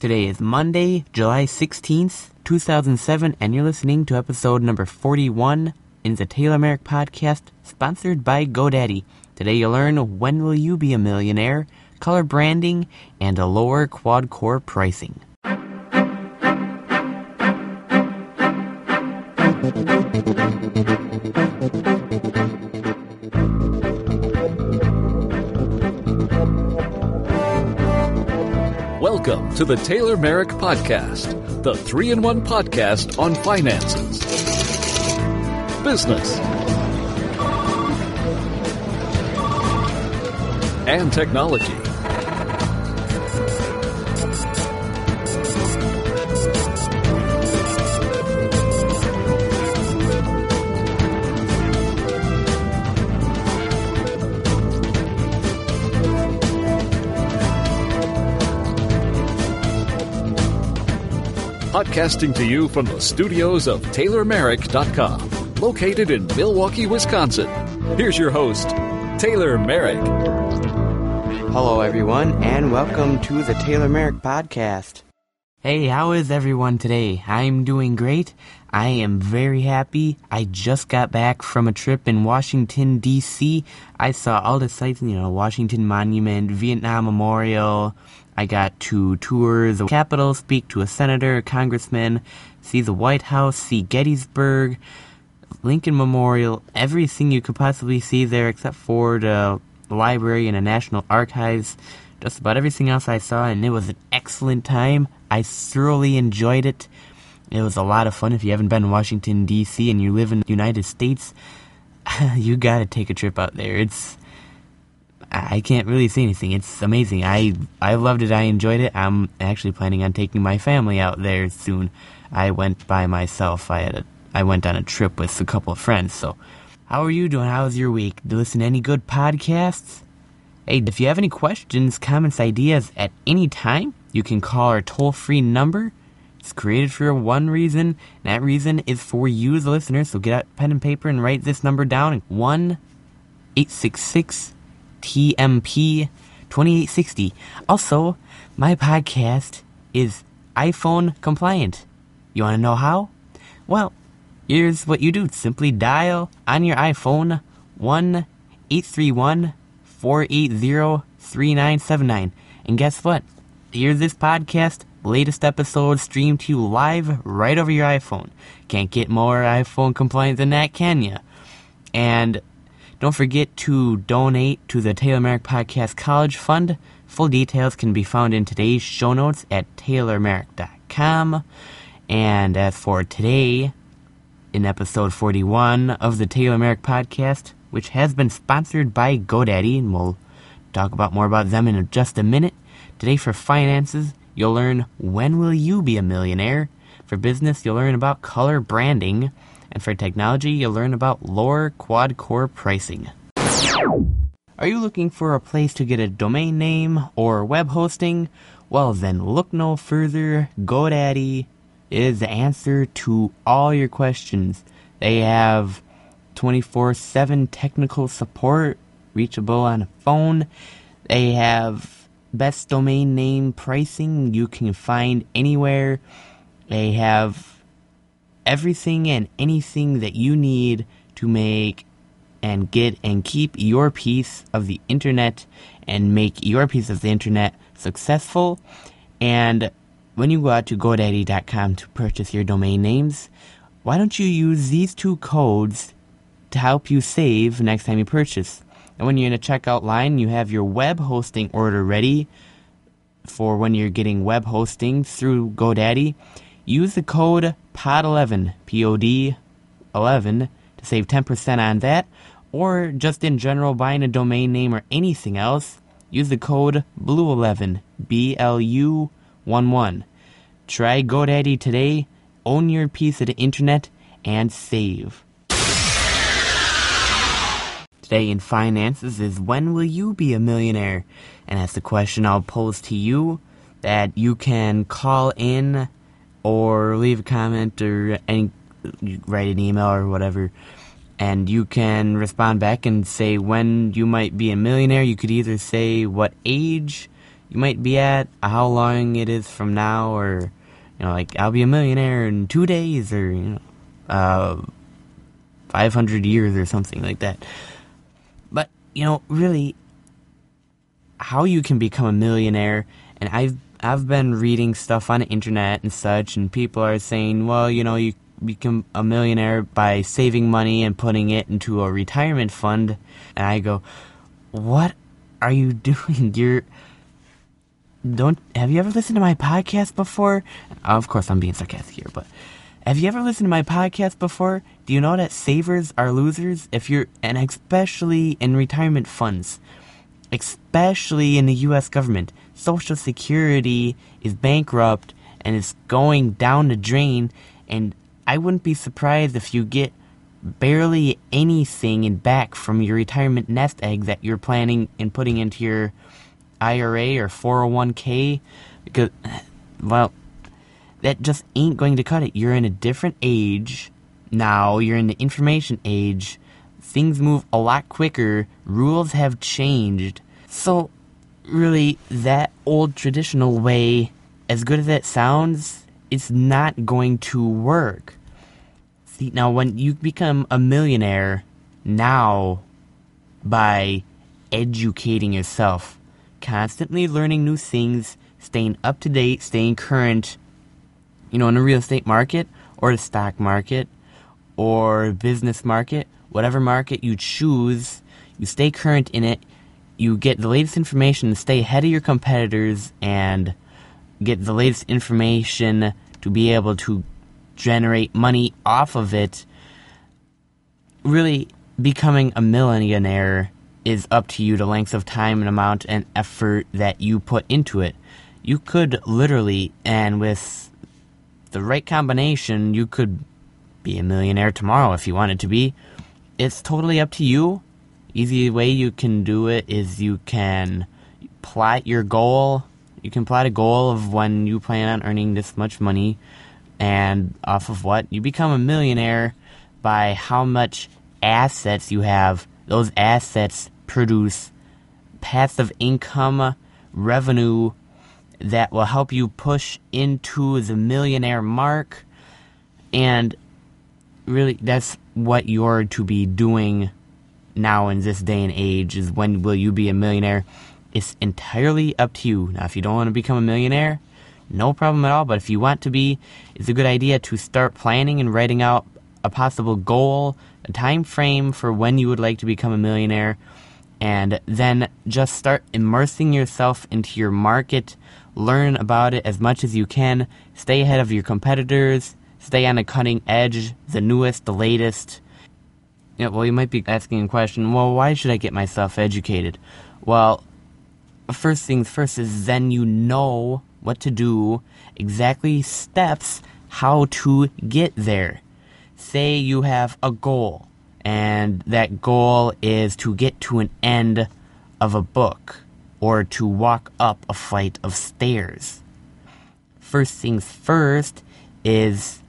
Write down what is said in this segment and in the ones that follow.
Today is Monday, July 16th, 2007, and you're listening to episode number 41 in the Taylor Marek podcast, sponsored by GoDaddy. Today you'll learn when will you be a millionaire, color branding, and a lower quad core pricing. Welcome to the Taylor Marek Podcast, the three in one podcast on finances, business, and technology. Podcasting to you from the studios of TaylorMarek.com, located in Milwaukee, Wisconsin. Here's your host, Taylor Marek. Hello, everyone, and welcome to the Taylor Marek podcast. Hey, how is everyone today? I'm doing great. I am very happy. I just got back from a trip in Washington, D.C. I saw all the sites, you know, Washington Monument, Vietnam Memorial. I got to tour the Capitol, speak to a senator, a congressman, see the White House, see Gettysburg, Lincoln Memorial, everything you could possibly see there except for the library and the National Archives. Just about everything else I saw, and it was an excellent time. I thoroughly enjoyed it. It was a lot of fun. If you haven't been in Washington, D.C., and you live in the United States, you gotta take a trip out there. It's I can't really say anything. It's amazing. I I loved it. I enjoyed it. I'm actually planning on taking my family out there soon. I went by myself. I had a I went on a trip with a couple of friends. So, how are you doing? How's your week? Do you listen to any good podcasts? Hey, if you have any questions, comments, ideas at any time, you can call our toll-free number. It's created for one reason, and that reason is for you, the listener. So get out pen and paper and write this number down: one eight six six TMP 2860. Also, my podcast is iPhone compliant. You want to know how? Well, here's what you do simply dial on your iPhone 1 831 480 3979. And guess what? Here's this podcast, latest episode streamed to you live right over your iPhone. Can't get more iPhone compliant than that, can ya? And don't forget to donate to the Taylor Marek Podcast College Fund. Full details can be found in today's show notes at taylormarek.com. And as for today, in episode 41 of the Taylor Marek Podcast, which has been sponsored by GoDaddy, and we'll talk about more about them in just a minute. Today for finances, you'll learn when will you be a millionaire. For business, you'll learn about color branding. And for technology, you'll learn about lower quad core pricing. Are you looking for a place to get a domain name or web hosting? Well, then look no further. GoDaddy is the answer to all your questions. They have 24 7 technical support, reachable on a phone. They have best domain name pricing you can find anywhere. They have everything and anything that you need to make and get and keep your piece of the internet and make your piece of the internet successful. And when you go out to GoDaddy.com to purchase your domain names, why don't you use these two codes to help you save next time you purchase? And when you're in a checkout line, you have your web hosting order ready for when you're getting web hosting through GoDaddy. Use the code POD11, P-O-D 11, to save 10% on that, or just in general buying a domain name or anything else, use the code BLUE11, B-L-U 11. Try GoDaddy today, own your piece of the internet, and save. Today in finances is when will you be a millionaire? And that's the question I'll pose to you that you can call in or leave a comment or any, write an email or whatever and you can respond back and say when you might be a millionaire. You could either say what age you might be at, how long it is from now, or you know, like I'll be a millionaire in two days, or you know, uh, five hundred years or something like that. But you know, really, how you can become a millionaire, and I've I've been reading stuff on the internet and such, and people are saying, well, you know, you become a millionaire by saving money and putting it into a retirement fund. And I go, what are you doing? You're don't have you ever listened to my podcast before? Of course, I'm being sarcastic here, but have you ever listened to my podcast before? Do you know that savers are losers? If you're, and especially in retirement funds, especially in the U.S. government, Social Security is bankrupt and is going down the drain. And I wouldn't be surprised if you get barely anything in back from your retirement nest egg that you're planning and putting into your IRA or 401k because well that just ain't going to cut it. You're in a different age now, you're in the information age. Things move a lot quicker, rules have changed. So really that old traditional way as good as it sounds, it's not going to work. See, now when you become a millionaire now by educating yourself, constantly learning new things, staying up to date, staying current, you know, in the real estate market or the stock market or business market, whatever market you choose, you stay current in it, you get the latest information, stay ahead of your competitors, and get the latest information to be able to generate money off of it, really becoming a millionaire is up to you the length of time and amount and effort that you put into it. You could literally, and with the right combination, you could be a millionaire tomorrow if you wanted to be. It's totally up to you. Easy way you can do it is you can plot your goal. You can plot a goal of when you plan on earning this much money and off of what? You become a millionaire by how much assets you have. Those assets produce passive income revenue that will help you push into the millionaire mark. And really, that's what you're to be doing now in this day and age is when will you be a millionaire? It's entirely up to you. Now, if you don't want to become a millionaire, no problem at all. But if you want to be, it's a good idea to start planning and writing out a possible goal, a time frame for when you would like to become a millionaire, and then just start immersing yourself into your market. Learn about it as much as you can. Stay ahead of your competitors. Stay on the cutting edge, the newest, the latest. Yeah, well, you might be asking a question. Well, why should I get myself educated? Well, first things first is then you know what to do, exactly steps how to get there. Say you have a goal, and that goal is to get to an end of a book or to walk up a flight of stairs. First things first is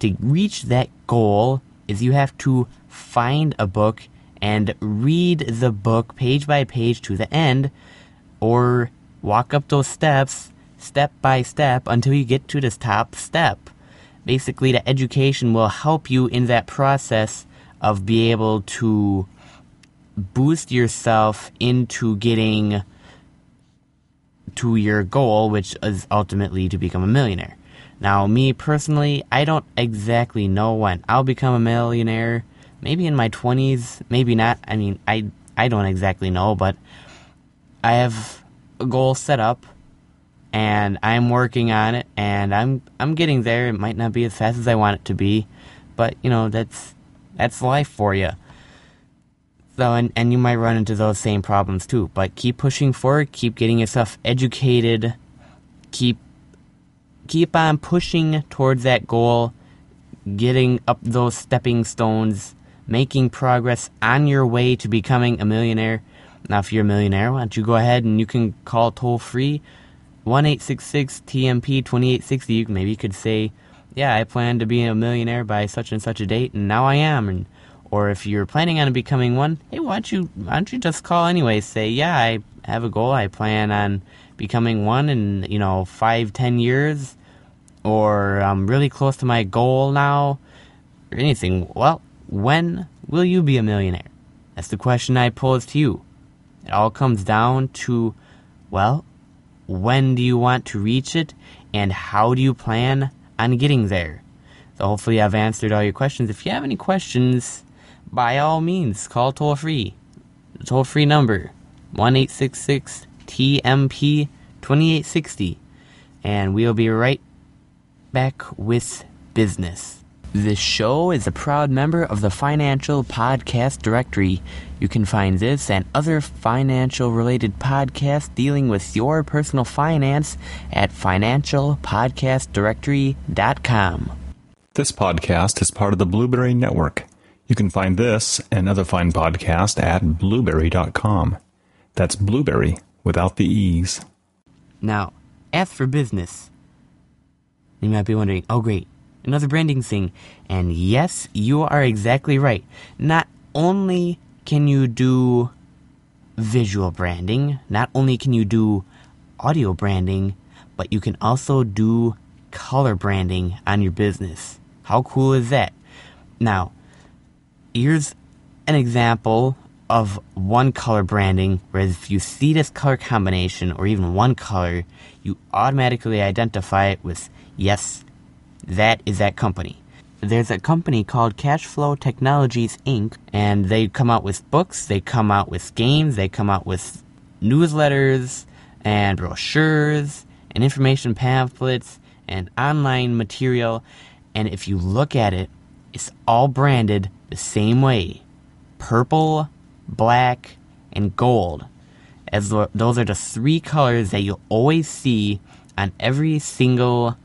to reach that goal is you have to find a book and read the book page by page to the end or walk up those steps step by step until you get to this top step. Basically, the education will help you in that process of being able to boost yourself into getting to your goal, which is ultimately to become a millionaire. Now, me personally, I don't exactly know when I'll become a millionaire. Maybe in my 20s, maybe not. I mean, I I don't exactly know, but I have a goal set up and I'm working on it, and I'm I'm getting there. It might not be as fast as I want it to be, but you know that's that's life for you. So and and you might run into those same problems too. But keep pushing forward, keep getting yourself educated, keep keep on pushing towards that goal, getting up those stepping stones, making progress on your way to becoming a millionaire. Now, if you're a millionaire, why don't you go ahead and you can call toll free 1 TMP 2860. You Maybe you could say, Yeah, I plan to be a millionaire by such and such a date, and now I am. And or if you're planning on becoming one, hey, why don't you why don't you just call anyway? Say, yeah, I have a goal. I plan on becoming one in you know five, ten years, or I'm really close to my goal now, or anything. Well, when will you be a millionaire? That's the question I pose to you. It all comes down to, well, when do you want to reach it, and how do you plan on getting there? So hopefully I've answered all your questions. If you have any questions, by all means, call toll free. The toll free number, 1 TMP 2860. And we'll be right back with business. This show is a proud member of the Financial Podcast Directory. You can find this and other financial related podcasts dealing with your personal finance at financialpodcastdirectory.com. This podcast is part of the Blubrry Network. You can find this and other fine podcasts at blubrry.com. That's blueberry without the E's. Now, as for business, you might be wondering, oh, great, another branding thing. And yes, you are exactly right. Not only can you do visual branding, not only can you do audio branding, but you can also do color branding on your business. How cool is that? Now, here's an example of one color branding, whereas if you see this color combination or even one color, you automatically identify it with, yes, that is that company. There's a company called Cashflow Technologies Inc., and they come out with books, they come out with games, they come out with newsletters and brochures and information pamphlets and online material. And if you look at it, it's all branded the same way purple, black, and gold. As those are the three colors that you'll always see on every single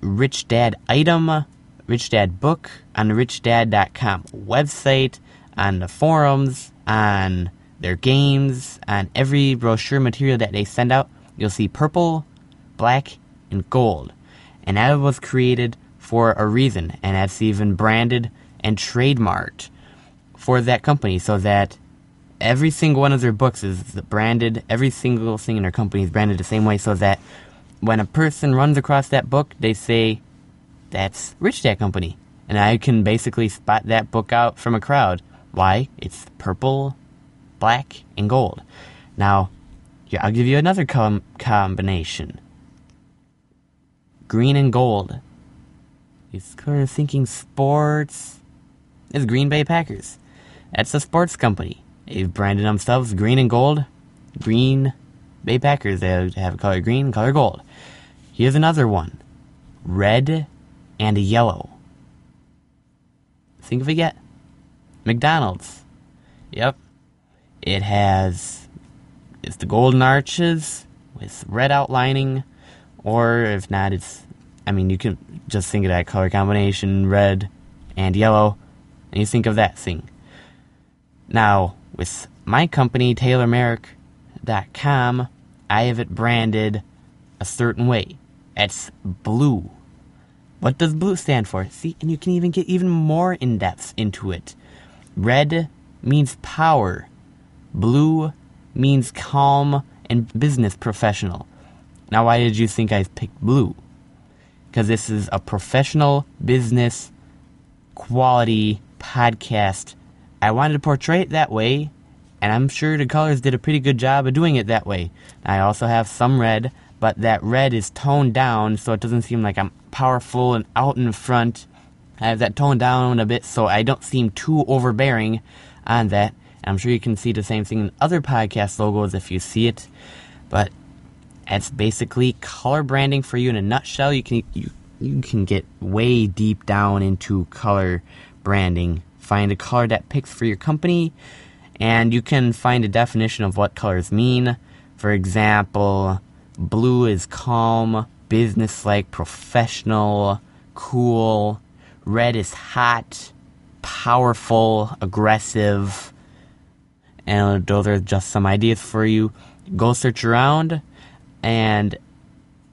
Rich Dad item, Rich Dad book, on the richdad.com website, on the forums, on their games, on every brochure material that they send out. You'll see purple, black, and gold. And that was created for a reason, and that's even branded and trademarked for that company so that every single one of their books is branded, every single thing in their company is branded the same way so that when a person runs across that book, they say, that's Rich Dad Company. And I can basically spot that book out from a crowd. Why? It's purple, black, and gold. Now, I'll give you another com- combination green and gold. It's kind of thinking sports. It's Green Bay Packers. That's a sports company. They've branded themselves green and gold. Green Bay Packers. They have a color green, color gold. Here's another one. Red and yellow. Think of it yet? McDonald's. Yep. It has it's the golden arches with red outlining, or if not, it's I mean you can just think of that color combination, red and yellow, and you think of that thing. Now, with my company, TaylorMarek.com, I have it branded a certain way. It's blue. What does blue stand for? See, and you can even get even more in depth into it. Red means power. Blue means calm and business professional. Now, why did you think I picked blue? Because this is a professional business quality podcast I wanted to portray it that way, and I'm sure the colors did a pretty good job of doing it that way. I also have some red, but that red is toned down so it doesn't seem like I'm powerful and out in front. I have that toned down a bit so I don't seem too overbearing on that. I'm sure you can see the same thing in other podcast logos if you see it, but it's basically color branding for you in a nutshell. You can you, you can get way deep down into color branding find a color that picks for your company, and you can find a definition of what colors mean. For example, blue is calm, business-like, professional, cool. Red is hot, powerful, aggressive. And those are just some ideas for you. Go search around and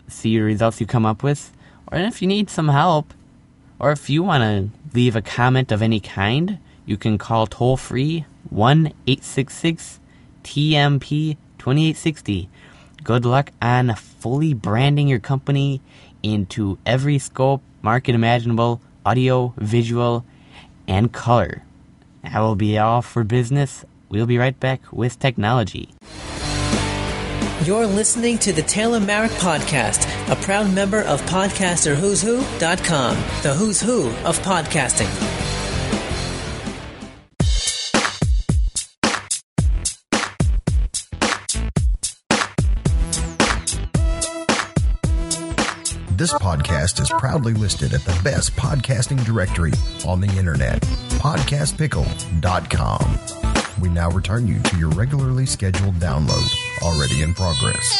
see the results you come up with. Or if you need some help, or if you want to leave a comment of any kind, you can call toll free 1 866 TMP 2860. Good luck on fully branding your company into every scope, market imaginable, audio, visual, and color. That will be all for business. We'll be right back with technology. You're listening to the Taylor Marek Podcast, a proud member of PodcasterWho'sWho.com, the who's who of podcasting. This podcast is proudly listed at the best podcasting directory on the internet, podcastpickle.com. We now return you to your regularly scheduled download, already in progress.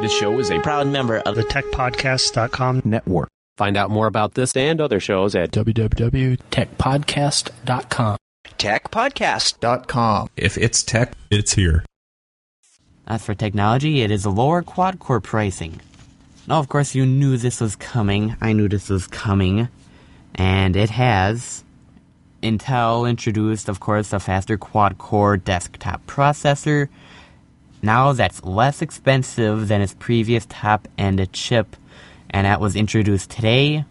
This show is a proud member of the techpodcast.com network. Find out more about this and other shows at www.techpodcast.com. Techpodcast.com. If it's tech, it's here. As for technology, it is lower quad core pricing. Now, of course, you knew this was coming. I knew this was coming. And it has. Intel introduced, of course, a faster quad core desktop processor. Now that's less expensive than its previous top end chip, and that was introduced today.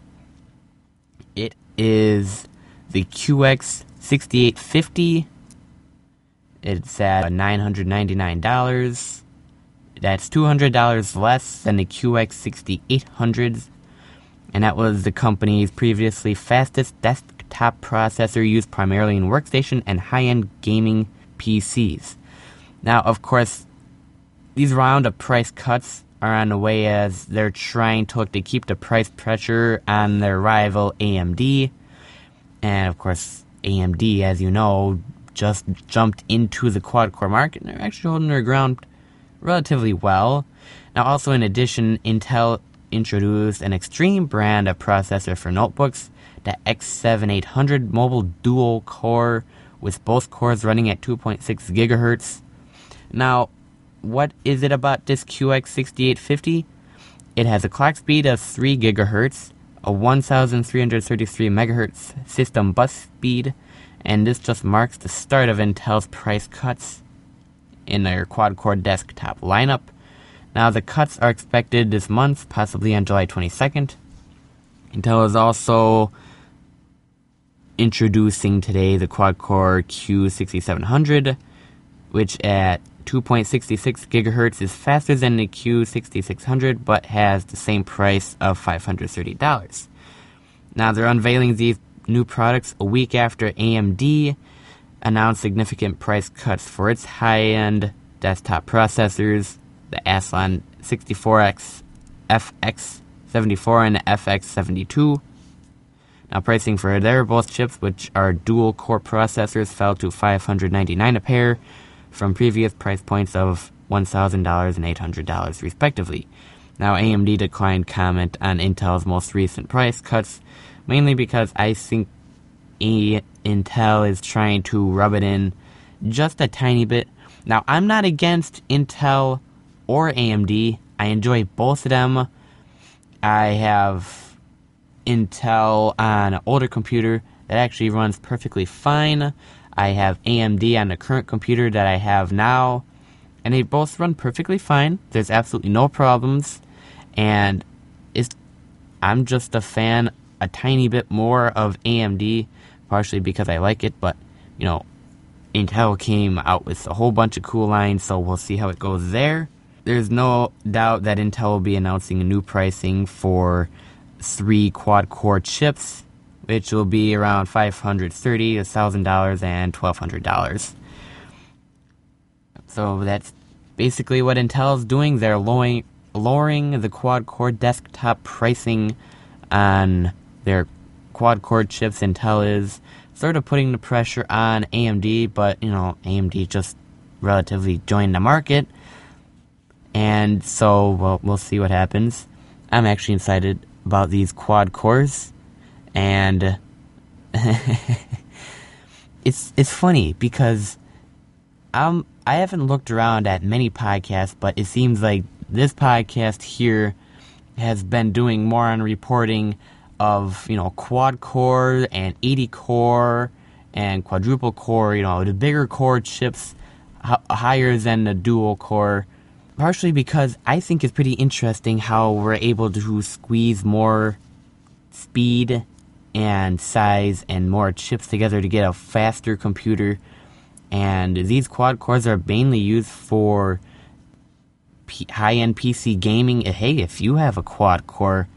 It is the QX 6850. It's at $999. That's $200 less than the QX 6800s. And that was the company's previously fastest desktop processor used primarily in workstation and high end gaming PCs. Now, of course, these round of price cuts are on the way as they're trying to look to keep the price pressure on their rival AMD. And of course, AMD, as you know, just jumped into the quad core market and they're actually holding their ground relatively well. Now, also in addition, Intel introduced an extreme brand of processor for notebooks, the X7800 mobile dual core, with both cores running at 2.6 gigahertz. Now, what is it about this QX6850? It has a clock speed of 3 gigahertz, a 1333 megahertz system bus speed, and this just marks the start of Intel's price cuts in their quad core desktop lineup. Now, the cuts are expected this month, possibly on July 22nd. Intel is also introducing today the quad core Q6700, which at 2.66 gigahertz is faster than the Q6600 but has the same price of $530. Now, they're unveiling these new products a week after AMD announced significant price cuts for its high end desktop processors, the Athlon 64X, FX74, and FX72. Now, pricing for their both chips, which are dual core processors, fell to $599 a pair from previous price points of $1,000 and $800 respectively. Now, AMD declined comment on Intel's most recent price cuts, mainly because I think e- Intel is trying to rub it in just a tiny bit. Now, I'm not against Intel or AMD. I enjoy both of them. I have Intel on an older computer that actually runs perfectly fine. I have AMD on the current computer that I have now, and they both run perfectly fine. There's absolutely no problems, and it's I'm just a fan a tiny bit more of AMD, partially because I like it, but you know, Intel came out with a whole bunch of cool lines, so we'll see how it goes there. There's no doubt that Intel will be announcing a new pricing for three quad core chips which will be around $530, $1,000, and $1,200. So that's basically what Intel's doing. They're lowering, lowering the quad core desktop pricing on their quad core chips. Intel is sort of putting the pressure on AMD, but you know, AMD just relatively joined the market. And so, well, we'll see what happens. I'm actually excited about these quad cores, and it's it's funny because I'm I haven't looked around at many podcasts, but it seems like this podcast here has been doing more on reporting of you know quad core and 80 core and quadruple core. You know the bigger core chips h- higher than the dual core. Partially because I think it's pretty interesting how we're able to squeeze more speed and size and more chips together to get a faster computer. And these quad cores are mainly used for P- high-end PC gaming. Hey, if you have a quad core,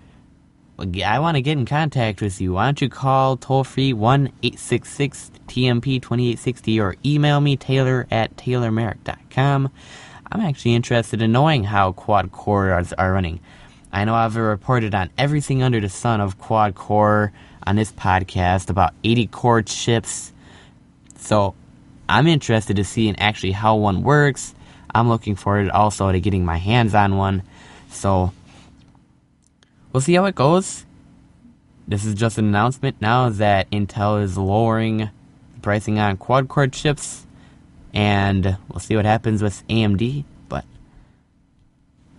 I want to get in contact with you. Why don't you call toll free 1 866 TMP 2860 or email me Taylor at taylormarek.com. I'm actually interested in knowing how quad cores are running. I know I've reported on everything under the sun of quad core on this podcast about 80 core chips. So I'm interested to see actually how one works. I'm looking forward also to getting my hands on one. So we'll see how it goes. This is just an announcement now that Intel is lowering pricing on quad core chips and we'll see what happens with AMD.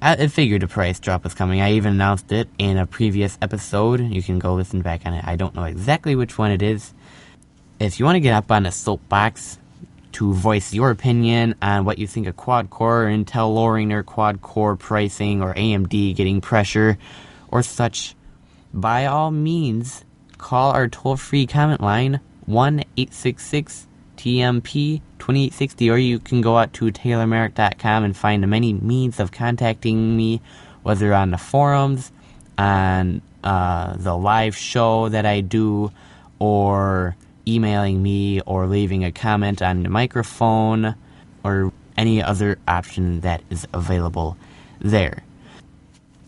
I, figured a price drop was coming. I even announced it in a previous episode. You can go listen back on it. I don't know exactly which one it is. If you want to get up on a soapbox to voice your opinion on what you think of quad core, Intel lowering their quad core pricing, or AMD getting pressure, or such, by all means, call our toll free comment line 1 866 TMP 2860, or you can go out to taylormarek.com and find many means of contacting me, whether on the forums, on uh, the live show that I do, or emailing me, or leaving a comment on the microphone, or any other option that is available there.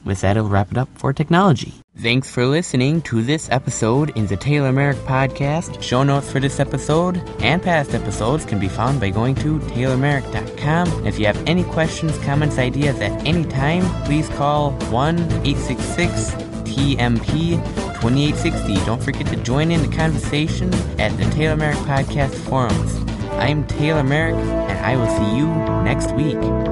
With that, I'll wrap it up for technology. Thanks for listening to this episode in the Taylor Marek Podcast. Show notes for this episode and past episodes can be found by going to taylormarek.com. If you have any questions, comments, ideas at any time, please call 1 866 TMP 2860. Don't forget to join in the conversation at the Taylor Marek Podcast forums. I'm Taylor Marek, and I will see you next week.